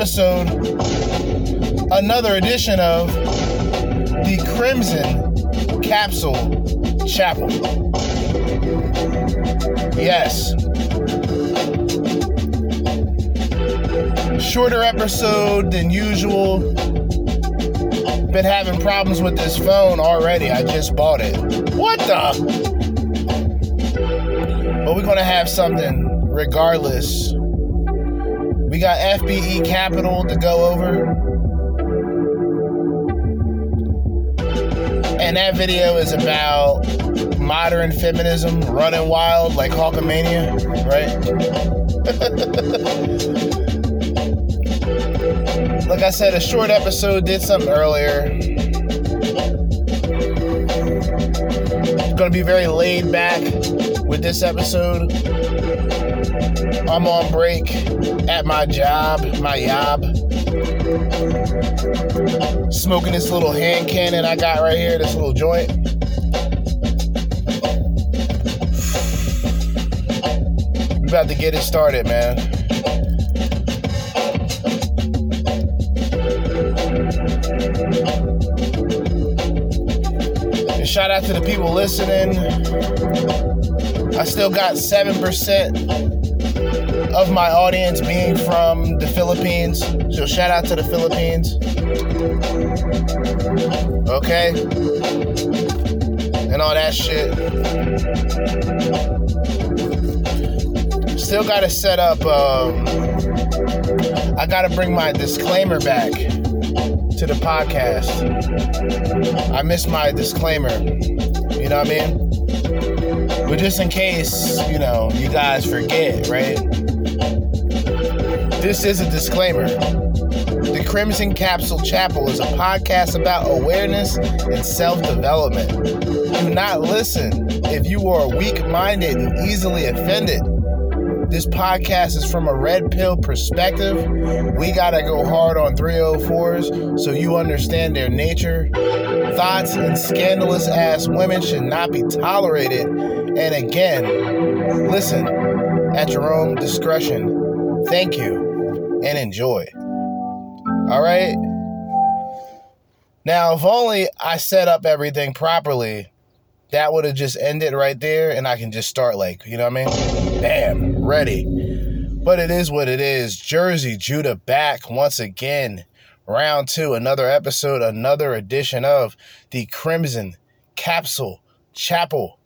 episode, another edition of the Crimson Capsule Chapel. Yes. Shorter episode than usual been having problems with this phone already. I just bought it. What the? But we're gonna have something regardless. We got FBE Capital to go over. And that video is about modern feminism running wild like Hulkamania, right? Like I said, a short episode did something earlier. It's gonna be very laid back with this episode. I'm on break at my job, my job. Smoking this little hand cannon I got right here, this little joint. We about to get it started, man. And shout out to the people listening. I still got 7% of my audience being from the Philippines. So shout out to the Philippines. Okay? And all that shit. Still got to set up. Um, I got to bring my disclaimer back to the podcast. I missed my disclaimer. You know what I mean? But just in case, you know, you guys forget, right? This is a disclaimer. The Crimson Capsule Chapel is a podcast about awareness and self development. Do not listen if you are weak minded and easily offended. This podcast is from a red pill perspective. We gotta go hard on 304s so you understand their nature. Thoughts and scandalous ass women should not be tolerated. And again, listen at your own discretion. Thank you and enjoy. All right. Now, if only I set up everything properly, that would have just ended right there and I can just start like, you know what I mean? Bam, ready. But it is what it is. Jerzee Judah back once again. Round two, another episode, another edition of the Crimson Capsule Chapel.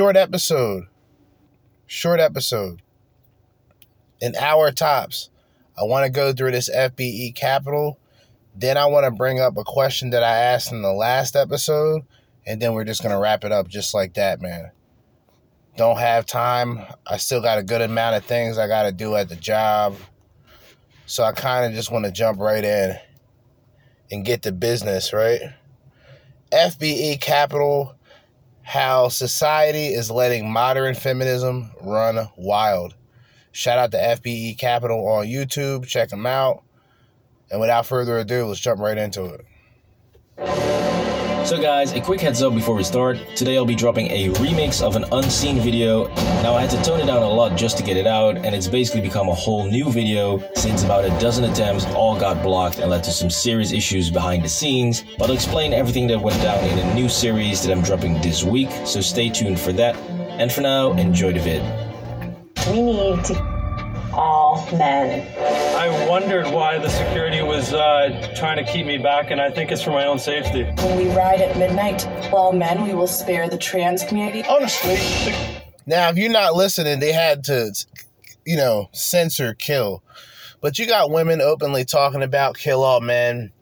Short episode. Short episode. An hour tops. I want to go through this FBE Capital. Then I want to bring up a question that I asked in the last episode. And then we're just going to wrap it up just like that, man. Don't have time. I still got a good amount of things I got to do at the job. So I kind of just want to jump right in and get the business, right? FBE Capital How Society is Letting Modern Feminism Run Wild. Shout out to FBE Capital on YouTube. Check them out. And without further ado, let's jump right into it. So guys, a quick heads up before we start. Today I'll be dropping a remix of an unseen video. Now I had to tone it down a lot just to get it out, and it's basically become a whole new video since about a dozen attempts all got blocked and led to some serious issues behind the scenes. But I'll explain everything that went down in a new series that I'm dropping this week, so stay tuned for that. And for now, enjoy the vid. We need to all men. I wondered why the security was uh, trying to keep me back, and I think it's for my own safety. When we ride at midnight, all men, we will spare the trans community. Honestly, Now, if you're not listening, they had to, you know, censor kill. But you got women openly talking about kill all men.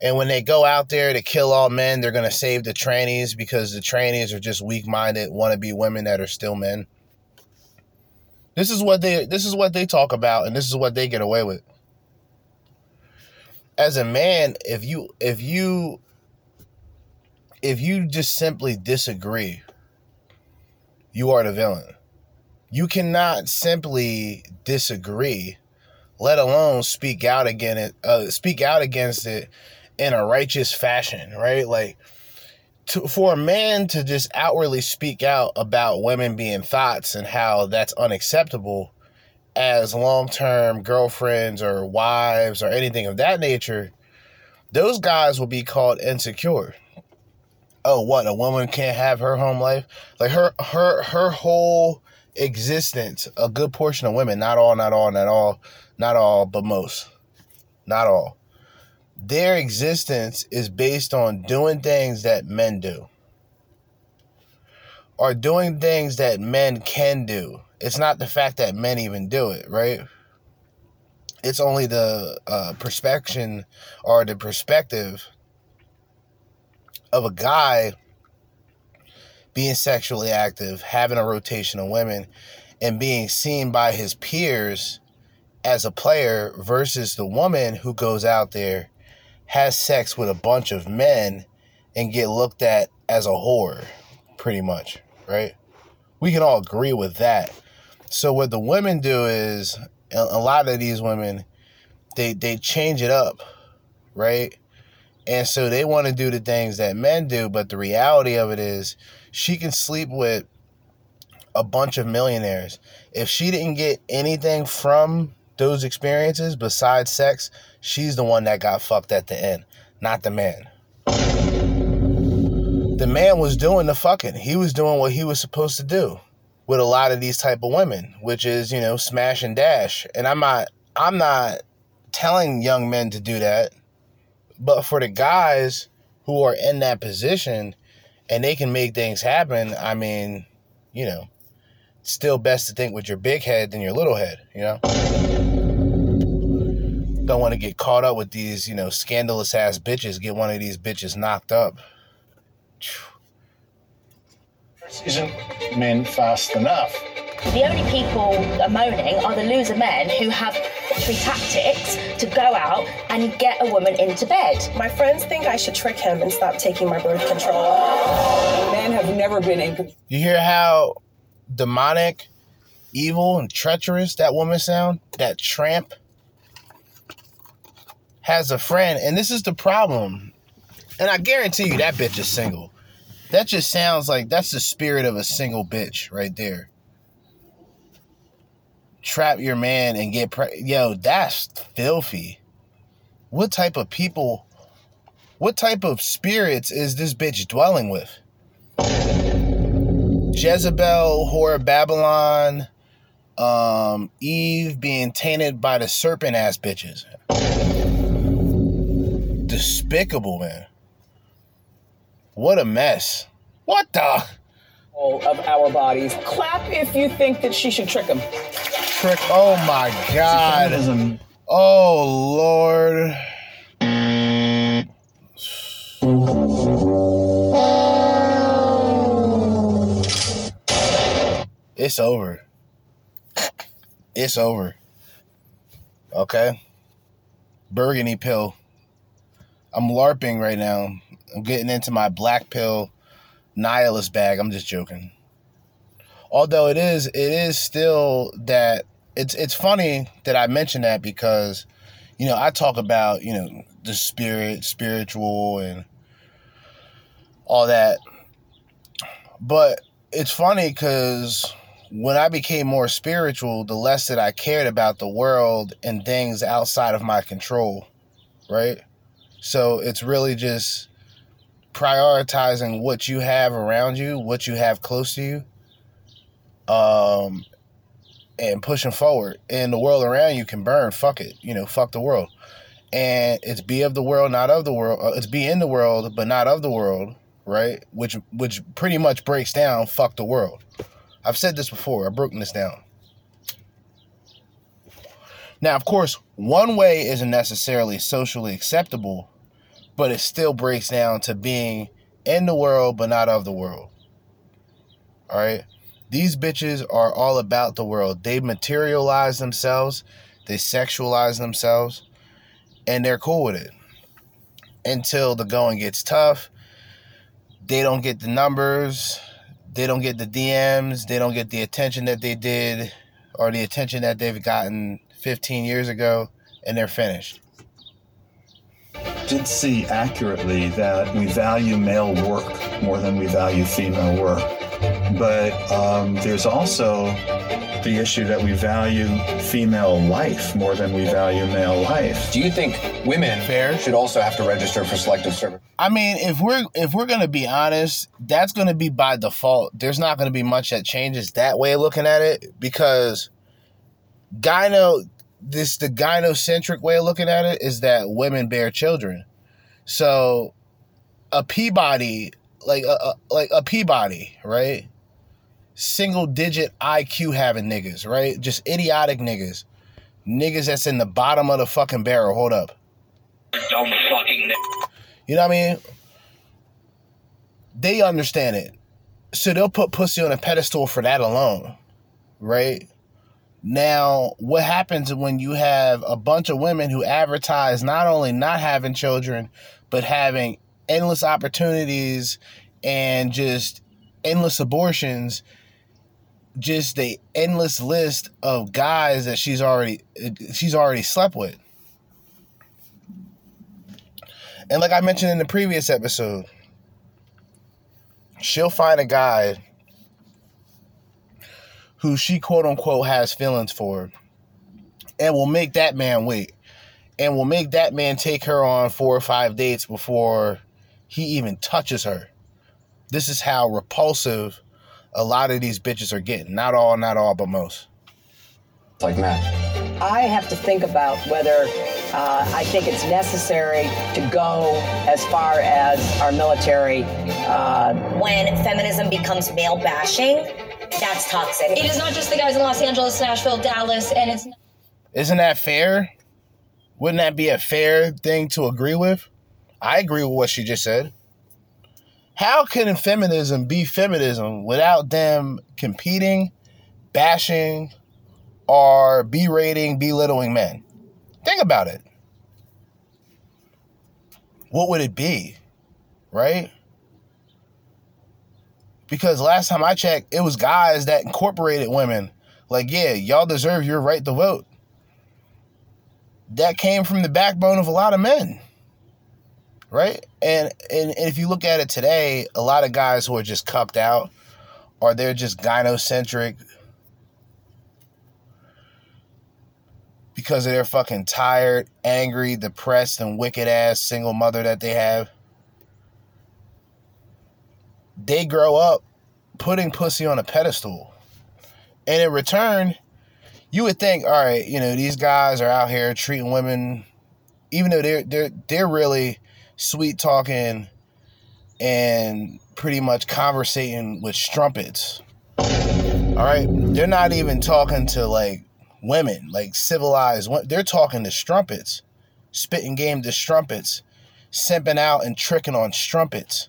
And when they go out there to kill all men, they're going to save the trannies because the trannies are just weak minded, want to be women that are still men. This is what they this is what they talk about and this is what they get away with. As a man, if you if you if you just simply disagree, you are the villain. You cannot simply disagree, let alone speak out against it, uh, speak out against it in a righteous fashion, right? Like to, for a man to just outwardly speak out about women being thoughts and how that's unacceptable as long-term girlfriends or wives or anything of that nature, those guys will be called insecure. Oh what a woman can't have her home life? Like her her her whole existence a good portion of women not all not all not all not all but most not all their existence is based on doing things that men do or doing things that men can do. It's not the fact that men even do it right? It's only the uh, perspection or the perspective of a guy being sexually active, having a rotation of women, and being seen by his peers as a player versus the woman who goes out there, has sex with a bunch of men, and get looked at as a whore, pretty much, right? We can all agree with that. So what the women do is a lot of these women, they they change it up, right? And so they want to do the things that men do, but the reality of it is she can sleep with a bunch of millionaires. If she didn't get anything from those experiences besides sex, she's the one that got fucked at the end, not the man. The man was doing the fucking. He was doing what he was supposed to do with a lot of these type of women, which is, you know, smash and dash. And I'm not I'm not telling young men to do that. But for the guys who are in that position and they can make things happen, I mean, you know, still best to think with your big head than your little head, you know? Don't want to get caught up with these, you know, scandalous ass bitches, get one of these bitches knocked up. Isn't men fast enough? The only people moaning are the loser men who have three tactics to go out and get a woman into bed. My friends think I should trick him and stop taking my birth control. Men have never been in control. You hear how demonic, evil, and treacherous that woman sound? That tramp has a friend, and this is the problem. And I guarantee you that bitch is single. That just sounds like that's the spirit of a single bitch right there trap your man and get pre- yo that's filthy what type of people what type of spirits is this bitch dwelling with jezebel whore babylon um eve being tainted by the serpent ass bitches despicable man what a mess what the of our bodies clap if you think that she should trick him trick. Oh my god. Oh lord. It's over. It's over. Okay. Burgundy pill. I'm LARPing right now. I'm getting into my black pill nihilist bag. I'm just joking although it is it is still that it's it's funny that I mention that because you know I talk about you know the spirit spiritual and all that but it's funny because when I became more spiritual the less that I cared about the world and things outside of my control right so it's really just prioritizing what you have around you what you have close to you um, and pushing forward. And the world around you can burn. Fuck it. You know, fuck the world. And it's be of the world, not of the world. Uh, it's be in the world, but not of the world, right? Which which pretty much breaks down fuck the world. I've said this before. I've broken this down. Now, of course, one way isn't necessarily socially acceptable, but it still breaks down to being in the world but not of the world. All right? These bitches are all about the world. They materialize themselves, they sexualize themselves, and they're cool with it. Until the going gets tough, they don't get the numbers, they don't get the DMs, they don't get the attention that they did or the attention that they've gotten 15 years ago, and they're finished. Did see accurately that we value male work more than we value female work. But um, there's also the issue that we value female life more than we value male life. Do you think women Fair. should also have to register for selective service? I mean, if we're if we're gonna be honest, that's gonna be by default. There's not gonna be much that changes that way of looking at it because gyno this the gynocentric way of looking at it is that women bear children. So a Peabody, like a, a like a Peabody, right? Single digit IQ having niggas, right? Just idiotic niggas. Niggas that's in the bottom of the fucking barrel. Hold up. Dumb fucking You know what I mean? They understand it. So they'll put pussy on a pedestal for that alone. Right? Now, what happens when you have a bunch of women who advertise not only not having children, but having endless opportunities and just endless abortions, just a endless list of guys that she's already she's already slept with. And like I mentioned in the previous episode, she'll find a guy who she quote unquote has feelings for and will make that man wait and will make that man take her on four or five dates before he even touches her. This is how repulsive a lot of these bitches are getting. Not all, not all, but most. Like Matt. I have to think about whether uh, I think it's necessary to go as far as our military. Uh, when feminism becomes male bashing, that's toxic. It is not just the guys in Los Angeles, Nashville, Dallas, and it's Isn't that fair? Wouldn't that be a fair thing to agree with? I agree with what she just said. How can feminism be feminism without them competing, bashing, or berating, belittling men? Think about it. What would it be? Right? Because last time I checked, it was guys that incorporated women. Like, yeah, y'all deserve your right to vote. That came from the backbone of a lot of men. Right? And, and and if you look at it today, a lot of guys who are just cucked out or they're just gynocentric because of their fucking tired, angry, depressed, and wicked ass single mother that they have. They grow up putting pussy on a pedestal. And in return, you would think, all right, you know, these guys are out here treating women, even though they're they're they're really sweet talking and pretty much conversating with strumpets. All right, they're not even talking to like women, like civilized. They're talking to strumpets, spitting game to strumpets, simping out and tricking on strumpets.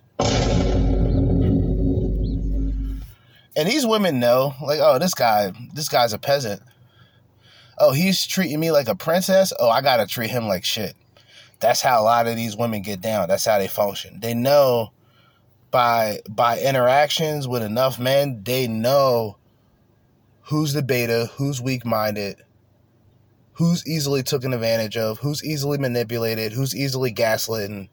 And these women know, like, oh, this guy, this guy's a peasant. Oh, he's treating me like a princess. Oh, I gotta treat him like shit. That's how a lot of these women get down. That's how they function. They know by by interactions with enough men, they know who's the beta, who's weak minded, who's easily taken advantage of, who's easily manipulated, who's easily gaslit,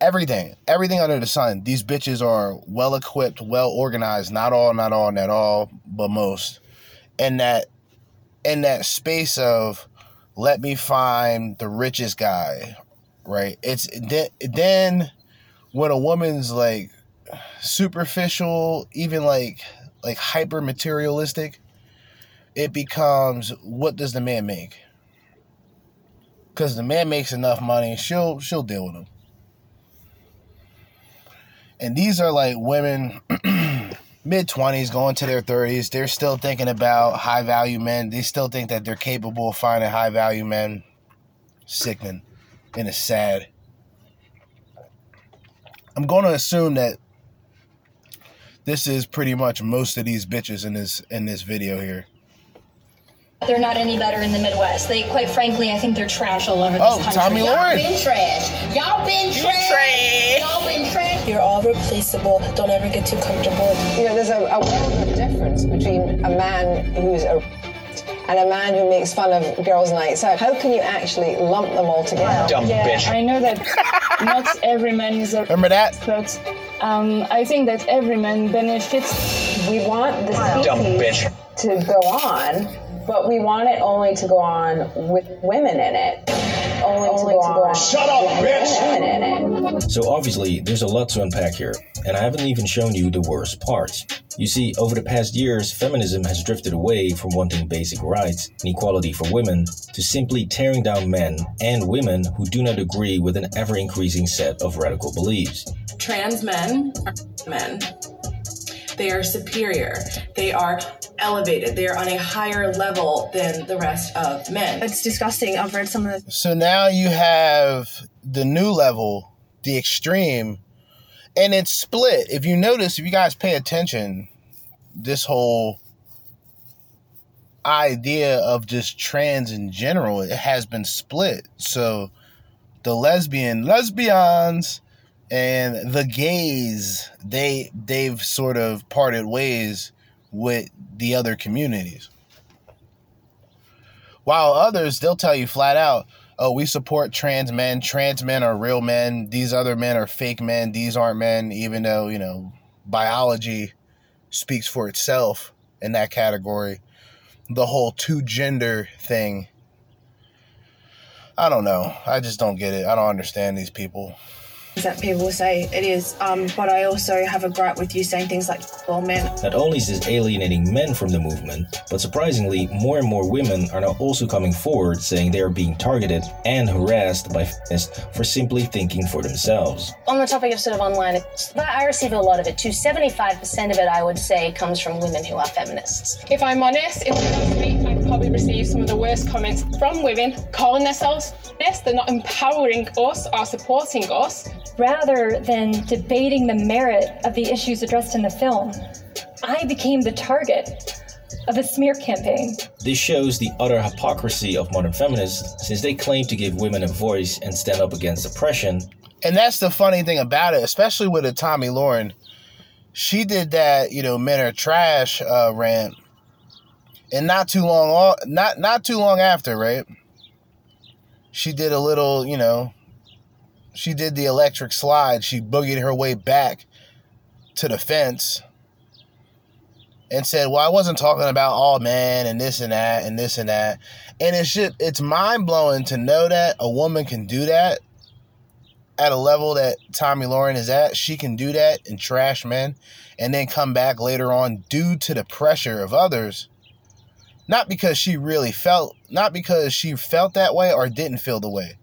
everything, everything under the sun. These bitches are well equipped, well organized. Not all, not all, not all, but most. And that, in that space of, let me find the richest guy, right? It's then, when a woman's like superficial, even like like hyper materialistic, it becomes what does the man make? Because the man makes enough money, she'll she'll deal with him. And these are like women mid 20s, going to their 30s. They're still thinking about high value men. They still think that they're capable of finding high value men. Sickening. And it's sad. I'm going to assume that this is pretty much most of these bitches in this in this video here. They're not any better in the Midwest. They, quite frankly, I think they're trash all over this Oh, country. Tomi Lahren. Y'all been trash. Y'all been trash. Y'all been trash. You're all replaceable. Don't ever get too comfortable. You know, there's a, a world of difference between a man who's a and a man who makes fun of girls' nights out. How can you actually lump them all together? Dumb yeah, bitch. I know that not every man is a Remember that? but um, I think that every man benefits. We want the Dumb species to go on, but we want it only to go on with women in it. Only, to, go on Shut up, bitch! women in it. So obviously, there's a lot to unpack here, and I haven't even shown you the worst parts. You see, over the past years, feminism has drifted away from wanting basic rights and equality for women to simply tearing down men and women who do not agree with an ever increasing set of radical beliefs. Trans men are men. They are superior. They are elevated. They are on a higher level than the rest of men. It's disgusting. I've read some of the So now you have the new level, the extreme, and it's split. If you notice, if you guys pay attention, this whole idea of just trans in general, it has been split. So the lesbian lesbians and the gays, they they've sort of parted ways with the other communities. While others, they'll tell you flat out, oh, we support trans men. Trans men are real men. These other men are fake men. These aren't men, even though, you know, biology speaks for itself in that category. The whole two gender thing. I don't know. I just don't get it. I don't understand these people. That people say it is. Um, but I also have a gripe with you saying things like, well, men. Not only is this alienating men from the movement, but surprisingly, more and more women are now also coming forward saying they are being targeted and harassed by feminists for simply thinking for themselves. On the topic of sort of online, I receive a lot of it too. 75% of it, I would say, comes from women who are feminists. If I'm honest, in the last week, I probably received some of the worst comments from women calling themselves feminists. They're not empowering us or supporting us. Rather than debating the merit of the issues addressed in the film, I became the target of a smear campaign. This shows the utter hypocrisy of modern feminists since they claim to give women a voice and stand up against oppression. And that's the funny thing about it, especially with a Tomi Lahren. She did that, you know, men are trash uh, rant, and not too long, not not too long after, right? She did a little, you know, she did the electric slide. She boogied her way back to the fence and said, "Well, I wasn't talking about oh, all men and this and that and this and that." And it's just it's mind blowing to know that a woman can do that at a level that Tomi Lahren is at. She can do that and trash men, and then come back later on due to the pressure of others. Not because she really felt, not because she felt that way or didn't feel the way.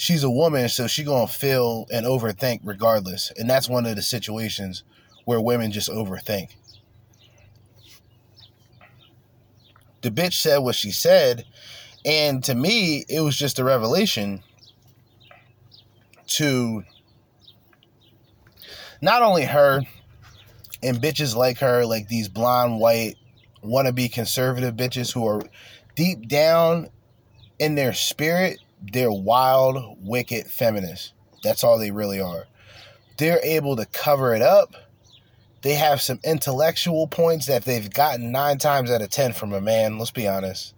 She's a woman, so she gonna feel and overthink regardless, and that's one of the situations where women just overthink. the bitch said what she said. And to me, it was just a revelation to not only her and bitches like her, like these blonde, white, wannabe conservative bitches who are deep down in their spirit, they're wild, wicked feminists. That's all they really are. They're able to cover it up they have some intellectual points that they've gotten nine times out of ten from a man. Let's be honest.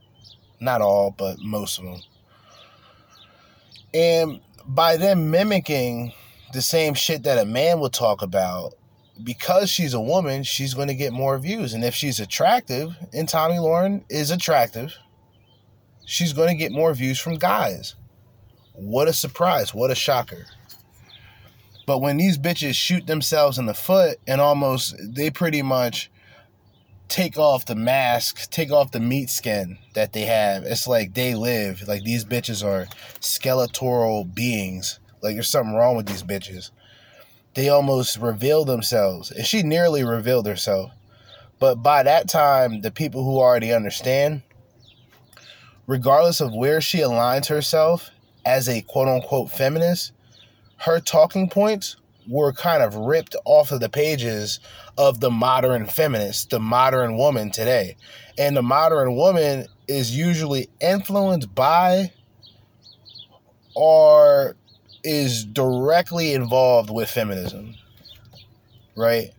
Not all, but most of them. And by them mimicking the same shit that a man would talk about, because she's a woman, she's going to get more views. And if she's attractive, and Tomi Lahren is attractive, she's going to get more views from guys. What a surprise. What a shocker. But when these bitches shoot themselves in the foot and almost, they pretty much take off the mask, take off the meat skin that they have. It's like they live. Like these bitches are skeletal beings. Like there's something wrong with these bitches. they almost reveal themselves. And she nearly revealed herself. But by that time, the people who already understand, regardless of where she aligns herself as a quote unquote feminist, her talking points were kind of ripped off of the pages of the modern feminist, the modern woman today. And the modern woman is usually influenced by or is directly involved with feminism, right?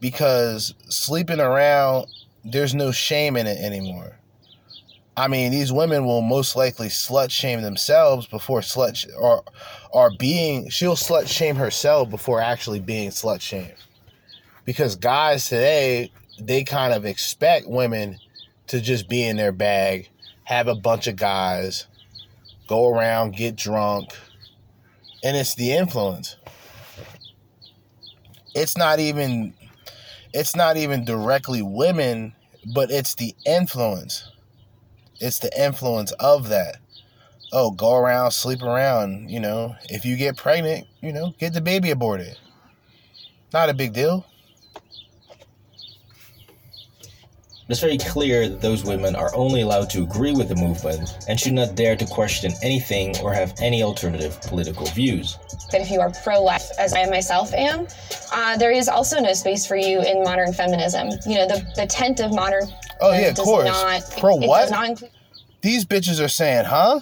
Because sleeping around, there's no shame in it anymore. I mean, these women will most likely slut shame themselves before slut sh- or are being. She'll slut shame herself before actually being slut shamed. Because guys today, they kind of expect women to just be in their bag, have a bunch of guys, go around, get drunk, and it's the influence. It's not even. It's not even directly women, but it's the influence it's the influence of that. Oh, go around, sleep around. You know, if you get pregnant, you know, get the baby aborted. Not a big deal. It's very clear that those women are only allowed to agree with the movement and should not dare to question anything or have any alternative political views. But if you are pro life, as I myself am, uh, there is also no space for you in modern feminism. You know, the, the tent of modern. Oh, yeah, of course. Not, Pro it what? Include These bitches are saying, huh?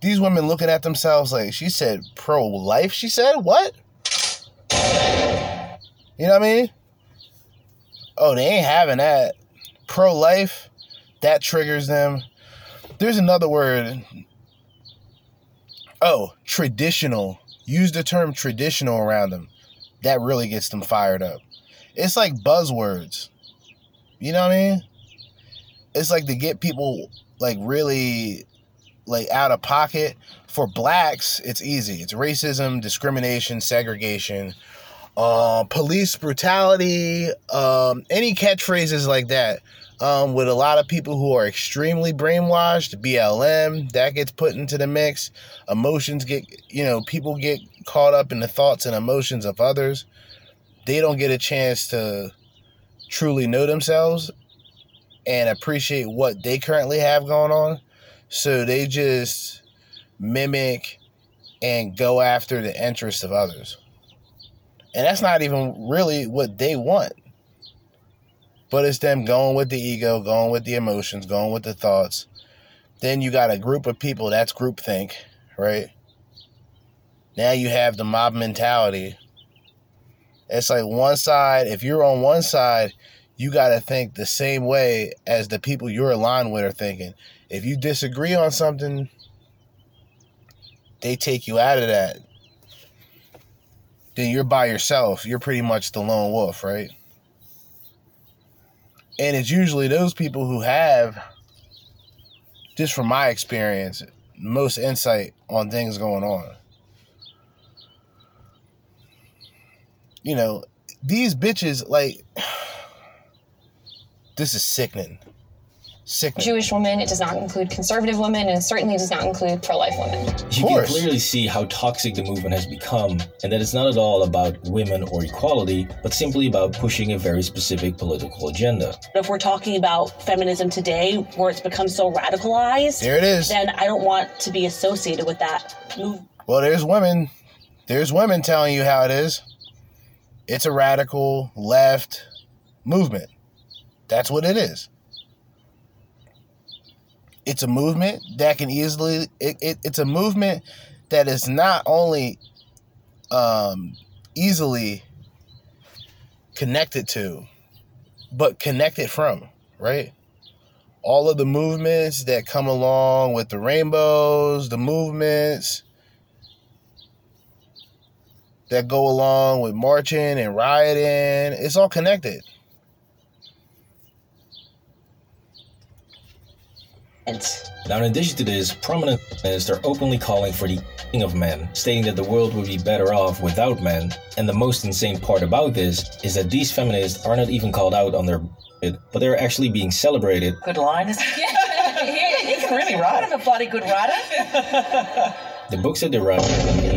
These women looking at themselves like, she said pro life, she said? What? You know what I mean? Oh, they ain't having that. Pro life, that triggers them. There's another word. Oh, traditional. Use the term traditional around them. That really gets them fired up. It's like buzzwords. You know what I mean? It's like to get people like really like out of pocket. For blacks, it's easy. It's racism, discrimination, segregation, uh, police brutality, um, any catchphrases like that. Um, with a lot of people who are extremely brainwashed, BLM that gets put into the mix. Emotions get, you know, people get caught up in the thoughts and emotions of others. They don't get a chance to truly know themselves and appreciate what they currently have going on. So they just mimic and go after the interests of others. And that's not even really what they want. But it's them going with the ego, going with the emotions, going with the thoughts. Then you got a group of people that's groupthink, right? Now you have the mob mentality. It's like one side, if you're on one side, you got to think the same way as the people you're aligned with are thinking. If you disagree on something, they take you out of that. Then you're by yourself. You're pretty much the lone wolf, right? And it's usually those people who have, just from my experience, most insight on things going on. You know, these bitches, like, this is sickening. Sickening. Jewish women. It does not include conservative women, and it certainly does not include pro-life women. You can clearly see how toxic the movement has become, and that it's not at all about women or equality, but simply about pushing a very specific political agenda. If we're talking about feminism today, where it's become so radicalized, There it is. then I don't want to be associated with that move. Well, there's women. There's women telling you how it is. It's a radical left movement. That's what it is. It's a movement that can easily. It, it, it's a movement that is not only um, easily connected to, but connected from. Right. All of the movements that come along with the rainbows, the movements that go along with marching and rioting. It's all connected. Now, in addition to this, prominent feminists are openly calling for the king of men, stating that the world would be better off without men. And the most insane part about this is that these feminists are not even called out on their bullshit, but they're actually being celebrated. Good line, isn't it? he can really write. I'm a bloody good writer. The books that they write on hating men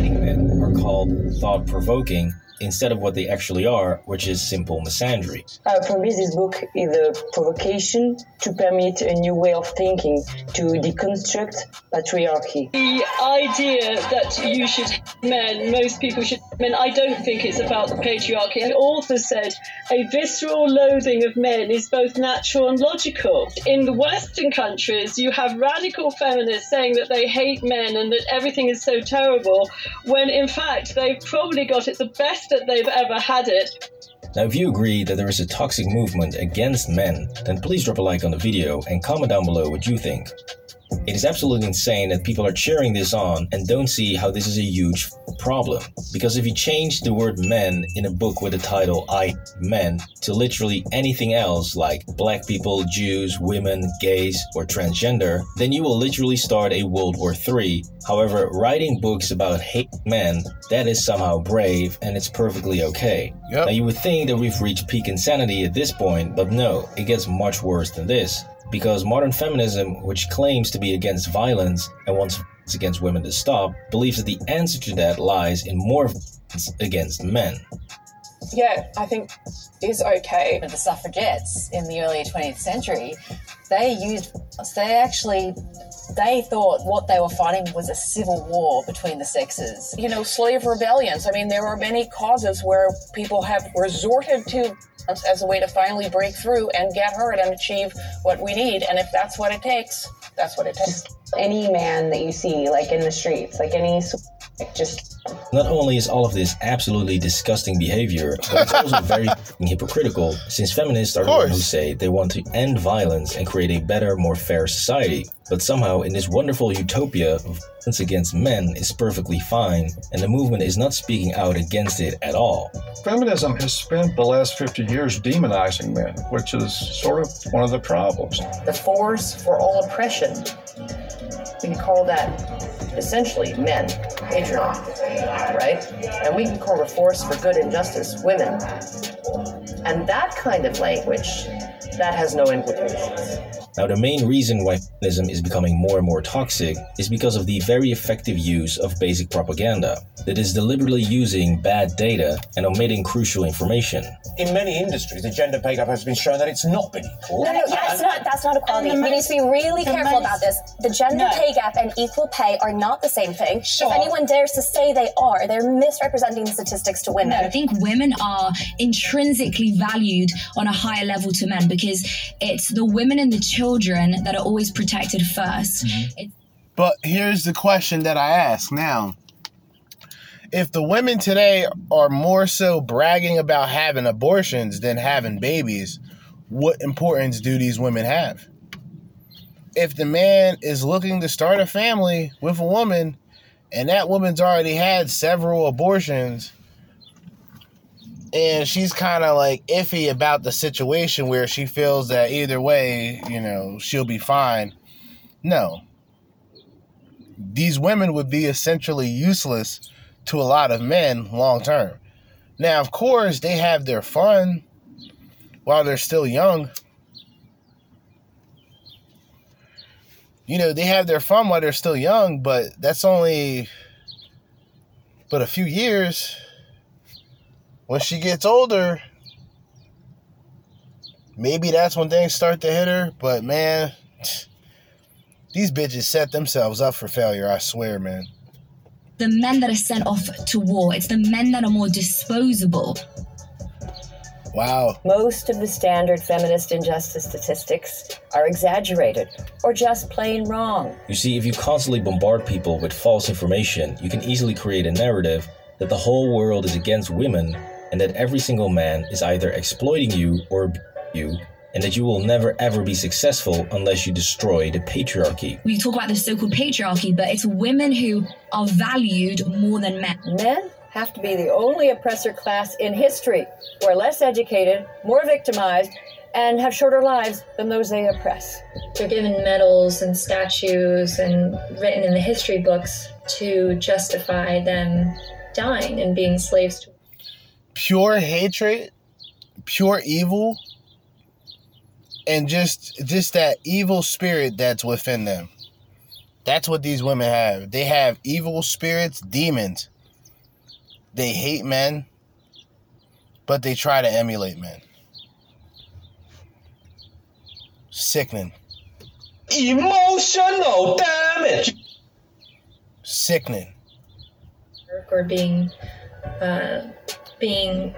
called thought provoking instead of what they actually are, which is simple misandry. Uh, for me, this book is a provocation to permit a new way of thinking, to deconstruct patriarchy. The idea that you should men, most people should men, I don't think it's about the patriarchy. The author said a visceral loathing of men is both natural and logical. In the Western countries, you have radical feminists saying that they hate men and that everything is so terrible, when in fact they've probably got it the best that they've ever had it. Now, if you agree that there is a toxic movement against men, then please drop a like on the video and comment down below what you think. It is absolutely insane that people are cheering this on and don't see how this is a huge problem. Because if you change the word men in a book with the title I Men to literally anything else like black people, Jews, women, gays, or transgender, then you will literally start a World War III. However, writing books about hate men, that is somehow brave and it's perfectly okay. Yep. Now you would think that we've reached peak insanity at this point, but no, it gets much worse than this because modern feminism, which claims to be against violence and wants violence against women to stop, believes that the answer to that lies in more violence against men. Yeah, I think is okay. The suffragettes in the early 20th century, they used, they actually, they thought what they were fighting was a civil war between the sexes. You know, slave rebellions. I mean, there are many causes where people have resorted to as a way to finally break through and get heard and achieve what we need. And if that's what it takes, that's what it takes. Any man that you see, like in the streets, like any, like just Not only is all of this absolutely disgusting behavior, but it's also very hypocritical since feminists are the ones who say they want to end violence and create a better, more fair society. But somehow, in this wonderful utopia, violence against men is perfectly fine, and the movement is not speaking out against it at all. Feminism has spent the last 50 years demonizing men, which is sort of one of the problems. The force for all oppression. We can call that essentially men, patriarchy, right? And we can call the force for good and justice women. And that kind of language, that has no implications. Now, the main reason why feminism is becoming more and more toxic is because of the very effective use of basic propaganda that is deliberately using bad data and omitting crucial information. In many industries, the gender pay gap has been shown that it's not been equal. No, no, that's not that's not equality. We need to be really careful about this. The gender No. pay gap and equal pay are not the same thing. Sure. If anyone dares to say they are, they're misrepresenting the statistics to women. I think women are intrinsically valued on a higher level to men because it's the women and the children that are always protected 1st mm-hmm. It's But here's the question that I ask now. If the women today are more so bragging about having abortions than having babies, what importance do these women have? If the man is looking to start a family with a woman and that woman's already had several abortions and she's kind of like iffy about the situation where she feels that either way, you know, she'll be fine. No, these women would be essentially useless to a lot of men long term. Now, of course, they have their fun while they're still young. You know, they have their fun while they're still young, but that's only but a few years. When she gets older, maybe that's when things start to hit her, but man, these bitches set themselves up for failure, I swear, man. the men that are sent off to war, it's the men that are more disposable. Wow. Most of the standard feminist injustice statistics are exaggerated or just plain wrong. You see, if you constantly bombard people with false information, you can easily create a narrative that the whole world is against women and that every single man is either exploiting you or you, and that you will never ever be successful unless you destroy the patriarchy. We talk about the so called patriarchy, but it's women who are valued more than men. Men have to be the only oppressor class in history who are less educated, more victimized, and have shorter lives than those they oppress. They're given medals and statues and written in the history books to justify them dying and being slaves to Pure hatred, pure evil, and just just that evil spirit that's within them. That's what these women have. They have evil spirits, demons they hate men, but they try to emulate men. Sickening. Emotional damage. Sickening. or being uh, being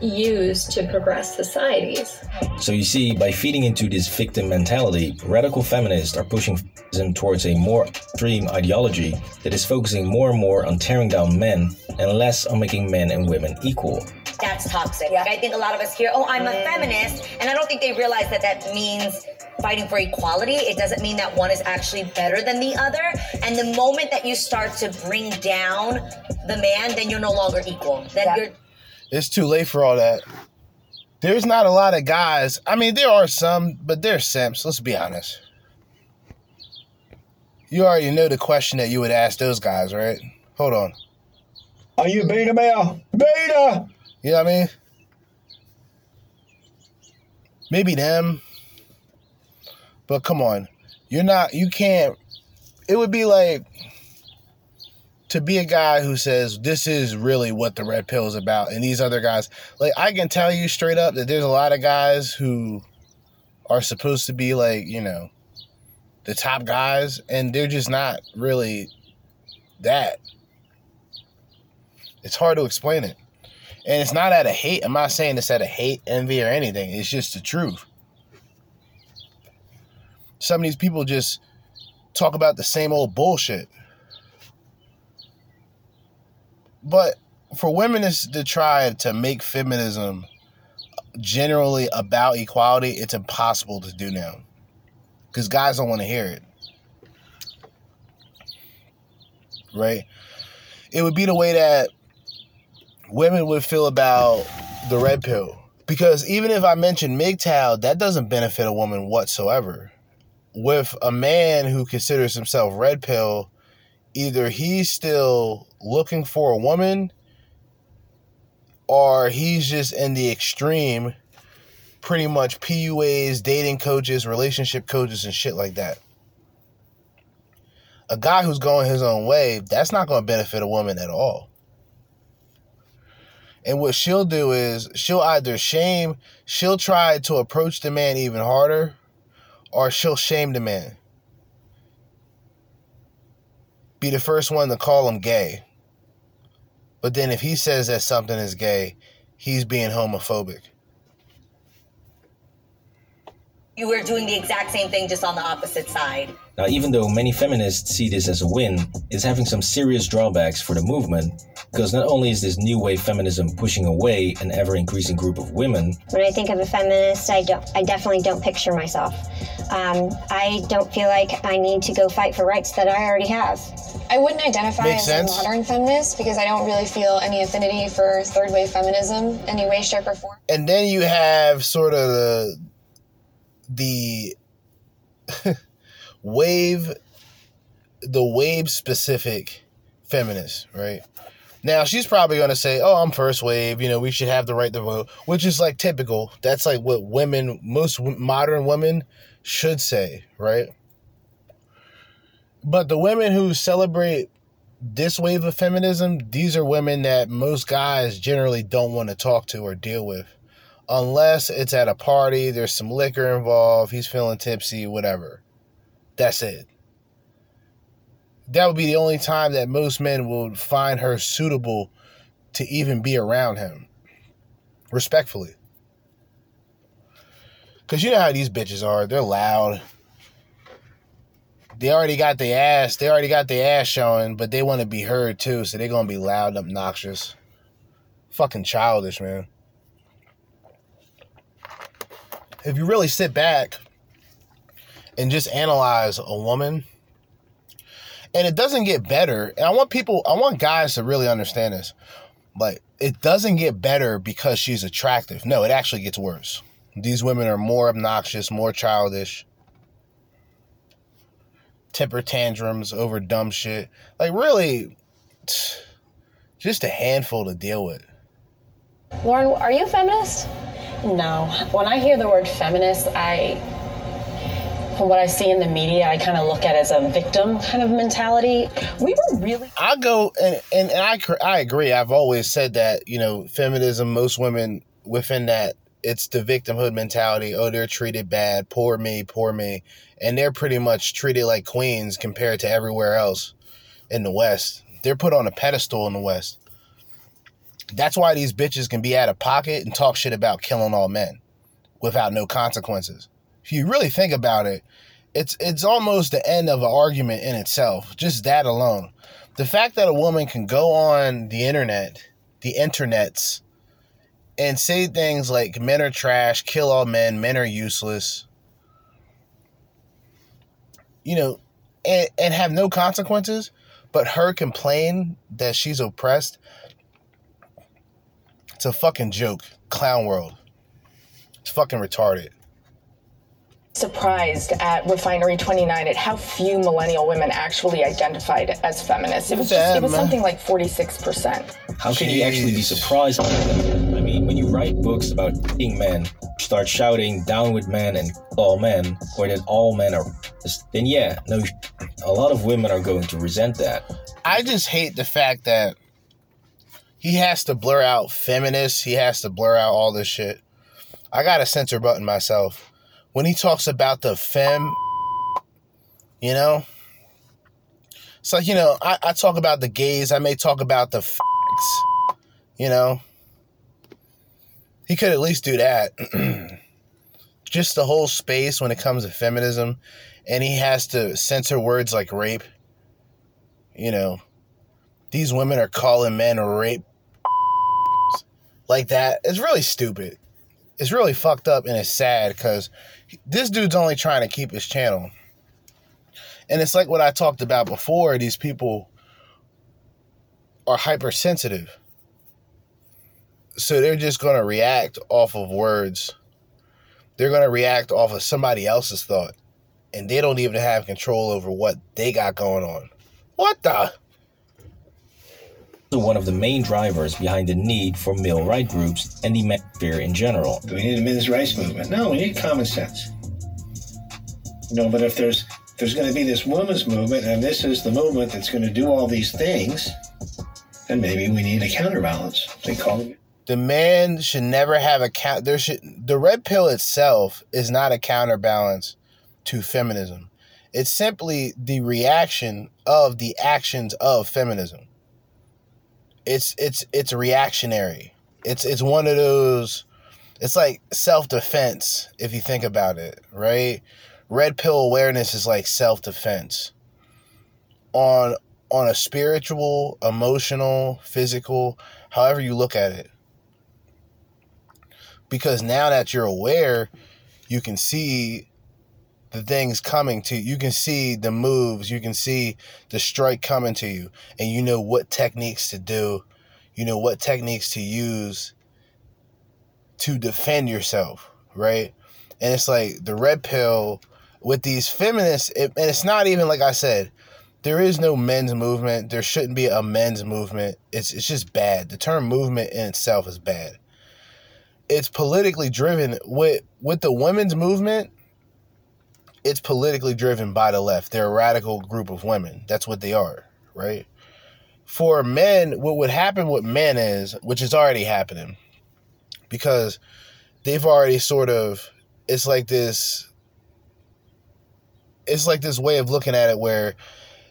used to progress societies. So you see, by feeding into this victim mentality, radical feminists are pushing feminism towards a more extreme ideology that is focusing more and more on tearing down men and less on making men and women equal. That's toxic. Like, I think a lot of us hear, oh, I'm a feminist. And I don't think they realize that that means fighting for equality. It doesn't mean that one is actually better than the other. And the moment that you start to bring down the man, then you're no longer equal. Then you're It's too late for all that. There's not a lot of guys. I mean, there are some, but they're simps. Let's be honest. You already know the question that you would ask those guys, right? Hold on. Are you a beta male? Beta! You know what I mean? Maybe them. But come on. You're not, you can't. It would be like to be a guy who says, this is really what the red pill is about. And these other guys, like, I can tell you straight up that there's a lot of guys who are supposed to be like, you know, the top guys, and they're just not really that. It's hard to explain it. And it's not out of hate. I'm not saying this out of hate, envy, or anything. It's just the truth. Some of these people just talk about the same old bullshit. But for women to, to try to make feminism generally about equality, it's impossible to do now. Because guys don't want to hear it. Right? It would be the way that women would feel about the red pill. Because even if I mention MGTOW, that doesn't benefit a woman whatsoever. With a man who considers himself red pill, either he's still looking for a woman or he's just in the extreme, pretty much PUAs, dating coaches, relationship coaches, and shit like that. A guy who's going his own way, that's not going to benefit a woman at all. And what she'll do is she'll either shame, she'll try to approach the man even harder, or she'll shame the man. Be the first one to call him gay. But then if he says that something is gay, he's being homophobic. you were doing the exact same thing just on the opposite side. Now, even though many feminists see this as a win, it's having some serious drawbacks for the movement, because not only is this new wave feminism pushing away an ever increasing group of women, When I think of a feminist, I don't. I definitely don't picture myself. Um, I don't feel like I need to go fight for rights that I already have. I wouldn't identify Makes as sense. a modern feminist because I don't really feel any affinity for third wave feminism any way, shape, or form. And then you have sort of the the wave the wave specific feminist, right? Now she's probably gonna say, "Oh, I'm first wave. You know, we should have the right to vote," which is like typical. That's like what women, most modern women, should say, right? But the women who celebrate this wave of feminism, these are women that most guys generally don't want to talk to or deal with unless it's at a party, there's some liquor involved, he's feeling tipsy, whatever. That's it. That would be the only time that most men would find her suitable to even be around him. Respectfully. Because you know how these bitches are. They're loud. They already got their ass. They already got their ass showing, but they want to be heard too, so they're going to be loud and obnoxious. Fucking childish, man if you really sit back and just analyze a woman, and it doesn't get better, and I want people, I want guys to really understand this. Like, it doesn't get better because she's attractive. No, it actually gets worse. These women are more obnoxious, more childish, temper tantrums over dumb shit. Like, really, just a handful to deal with. Lauren, are you a feminist? No. When I hear the word feminist, I from what I see in the media, I kind of look at as a victim kind of mentality. We were really. I go and and, and I I agree. I've always said that you know feminism. Most women within that it's the victimhood mentality. Oh, they're treated bad. Poor me, poor me, and they're pretty much treated like queens compared to everywhere else in the West. They're put on a pedestal in the West. That's why these bitches can be out of pocket and talk shit about killing all men without no consequences. If you really think about it, it's it's almost the end of an argument in itself. Just that alone. The fact that a woman can go on the internet, the internets, and say things like men are trash, kill all men, men are useless, you know, and, and have no consequences, but her complain that she's oppressed, it's a fucking joke. Clown world. It's fucking retarded surprised at Refinery 29 at how few millennial women actually identified as feminists. It was just, it was something like 46%. How can you actually be surprised by that? I mean, when you write books about being men, start shouting down with men and all men, or that all men are, then yeah, no, a lot of women are going to resent that. I just hate the fact that he has to blur out feminists. He has to blur out all this shit. I got a censor button myself when he talks about the fem, you know, it's like, you know, I, I talk about the gays, I may talk about the facts, you know. He could at least do that. Just the whole space when it comes to feminism, and he has to censor words like rape. You know, these women are calling men rape like that. It's really stupid. It's really fucked up and it's sad because this dude's only trying to keep his channel. And it's like what I talked about before these people are hypersensitive. So they're just going to react off of words. They're going to react off of somebody else's thought. And they don't even have control over what they got going on. What the? One of the main drivers behind the need for male right groups and the manosphere in general. Do we need a men's rights movement? No, we need common sense. No, but if there's if there's going to be this women's movement and this is the movement that's going to do all these things, then maybe we need a counterbalance. They call it. The man should never have a count. There should the red pill itself is not a counterbalance to feminism. It's simply the reaction of the actions of feminism it's it's it's reactionary. It's it's one of those it's like self-defense if you think about it, right? Red pill awareness is like self-defense. On on a spiritual, emotional, physical, however you look at it. Because now that you're aware, you can see the things coming to you. You can see the moves, you can see the strike coming to you, and you know what techniques to do, you know what techniques to use to defend yourself, right? And it's like the red pill with these feminists, it, and it's not even like I said, there is no men's movement. There shouldn't be a men's movement. It's it's just bad. The term movement in itself is bad. It's politically driven with with the women's movement it's politically driven by the left. They're a radical group of women. That's what they are, right? For men, what would happen with men is, which is already happening, because they've already sort of, it's like this, it's like this way of looking at it where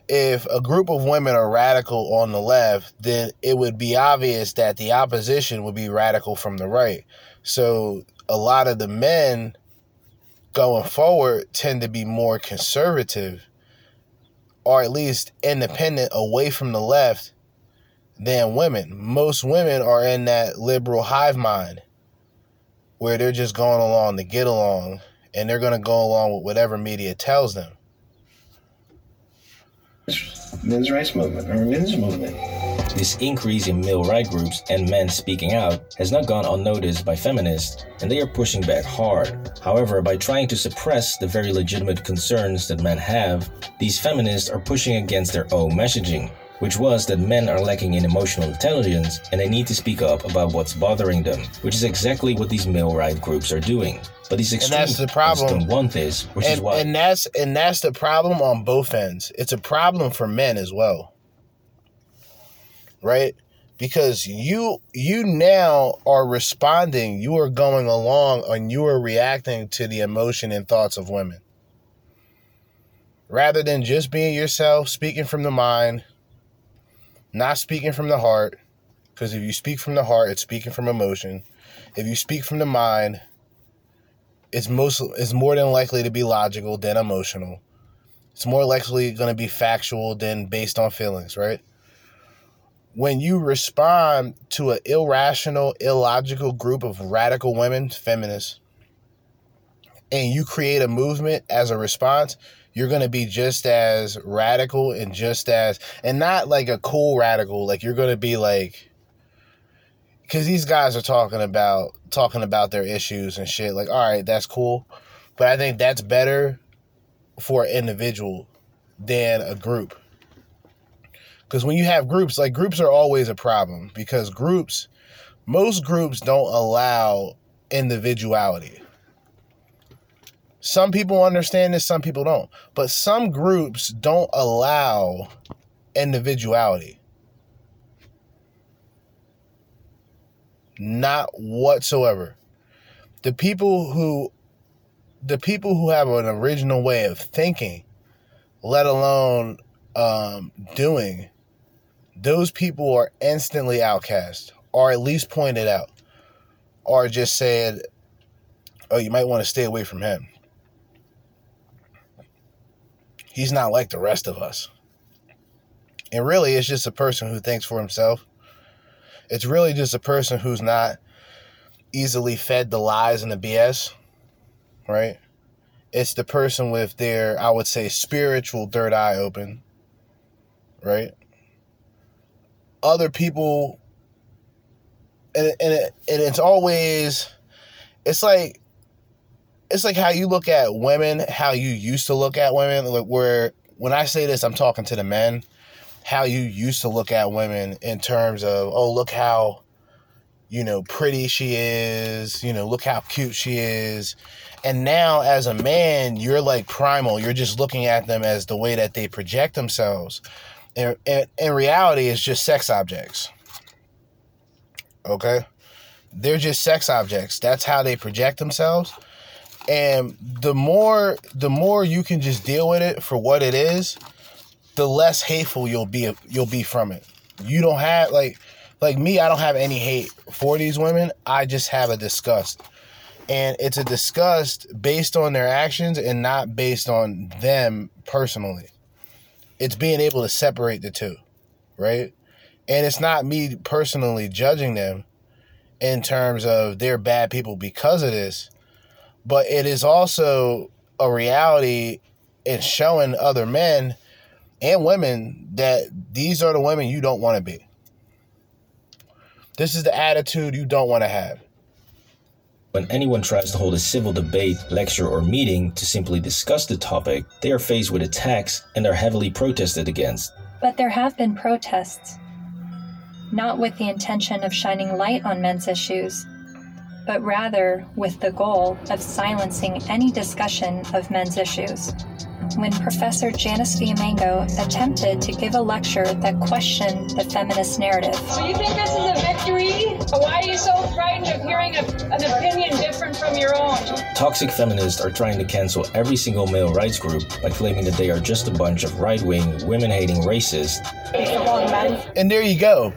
if a group of women are radical on the left, then it would be obvious that the opposition would be radical from the right. So a lot of the men going forward tend to be more conservative or at least independent away from the left than women. Most women are in that liberal hive mind where they're just going along to get along and they're going to go along with whatever media tells them. Men's rights movement or men's movement. This increase in male right groups and men speaking out has not gone unnoticed by feminists, and they are pushing back hard. However, by trying to suppress the very legitimate concerns that men have, these feminists are pushing against their own messaging. Which was that men are lacking in emotional intelligence and they need to speak up about what's bothering them, which is exactly what these male right groups are doing. But these extreme and that's the problem. don't want this, which and, is why. and that's and that's the problem on both ends. It's a problem for men as well, right? Because you you now are responding, you are going along, and you are reacting to the emotion and thoughts of women, rather than just being yourself, speaking from the mind, not speaking from the heart. Because if you speak from the heart, it's speaking from emotion. If you speak from the mind, it's most it's more than likely to be logical than emotional. It's more likely going to be factual than based on feelings, right? When you respond to an irrational, illogical group of radical women, feminists, and you create a movement as a response, you're going to be just as radical and just as and not like a cool radical, like you're going to be like because these guys are talking about talking about their issues and shit like all right that's cool. But i think that's better for an individual than a group. Because when you have groups like groups are always a problem because groups most groups don't allow individuality some people understand this some people don't but some groups don't allow individuality Not whatsoever. The people who the people who have an original way of thinking, let alone um, doing, those people are instantly outcast, or at least pointed out, or just said, "Oh, you might want to stay away from him. He's not like the rest of us." And really, it's just a person who thinks for himself it's really just a person who's not easily fed the lies and the BS, right? It's the person with their, I would say, spiritual third eye open, right? Other people, and, and, it, and it's always, it's like, it's like how you look at women, how you used to look at women, like where, when I say this, I'm talking to the men how you used to look at women in terms of, oh, look how, you know, pretty she is, you know, look how cute she is. And now as a man, you're like primal. You're just looking at them as the way that they project themselves. And in reality, it's just sex objects. Okay? They're just sex objects. That's how they project themselves. And the more the more you can just deal with it for what it is, the less hateful you'll be you'll be from it. You don't have like like me, I don't have any hate for these women. I just have a disgust. And it's a disgust based on their actions and not based on them personally. It's being able to separate the two, right? And it's not me personally judging them in terms of they're bad people because of this, but it is also a reality in showing other men and women that these are the women you don't want to be. This is the attitude you don't want to have. When anyone tries to hold a civil debate, lecture, or meeting to simply discuss the topic, they are faced with attacks and are heavily protested against. But there have been protests, not with the intention of shining light on men's issues, but rather with the goal of silencing any discussion of men's issues when Professor Janice Fiamengo attempted to give a lecture that questioned the feminist narrative. So you think this is a victory? Why are you so frightened of hearing a, an opinion different from your own? Toxic feminists are trying to cancel every single male rights group by claiming that they are just a bunch of right-wing, women-hating racists. And there you go.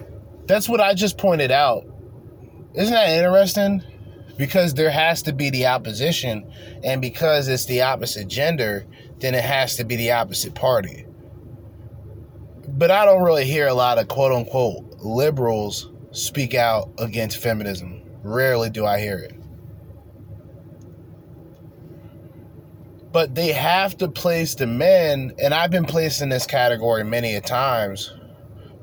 That's what I just pointed out. Isn't that interesting? Because there has to be the opposition, and because it's the opposite gender, then it has to be the opposite party. But I don't really hear a lot of quote unquote liberals speak out against feminism. Rarely do I hear it. But they have to place the men, and I've been placed in this category many a times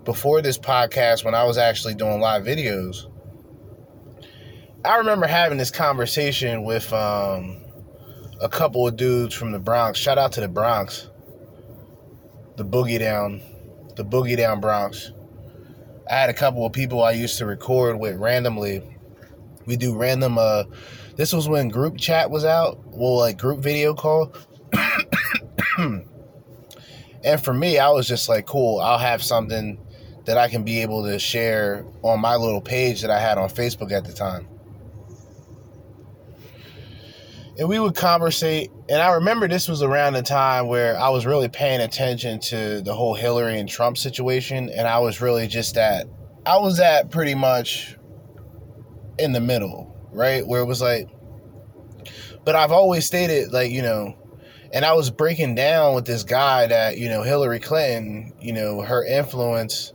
before this podcast when I was actually doing live videos. I remember having this conversation with um, a couple of dudes from the Bronx. Shout out to the Bronx, the boogie down the Boogie Down Bronx. I had a couple of people I used to record with randomly. We do random uh this was when group chat was out. Well like group video call. and for me, I was just like, cool, I'll have something that I can be able to share on my little page that I had on Facebook at the time. And we would conversate, and I remember this was around the time where I was really paying attention to the whole Hillary and Trump situation, and I was really just at, I was at pretty much in the middle, right? Where it was like, but I've always stated, like, you know, and I was breaking down with this guy that, you know, Hillary Clinton, you know, her influence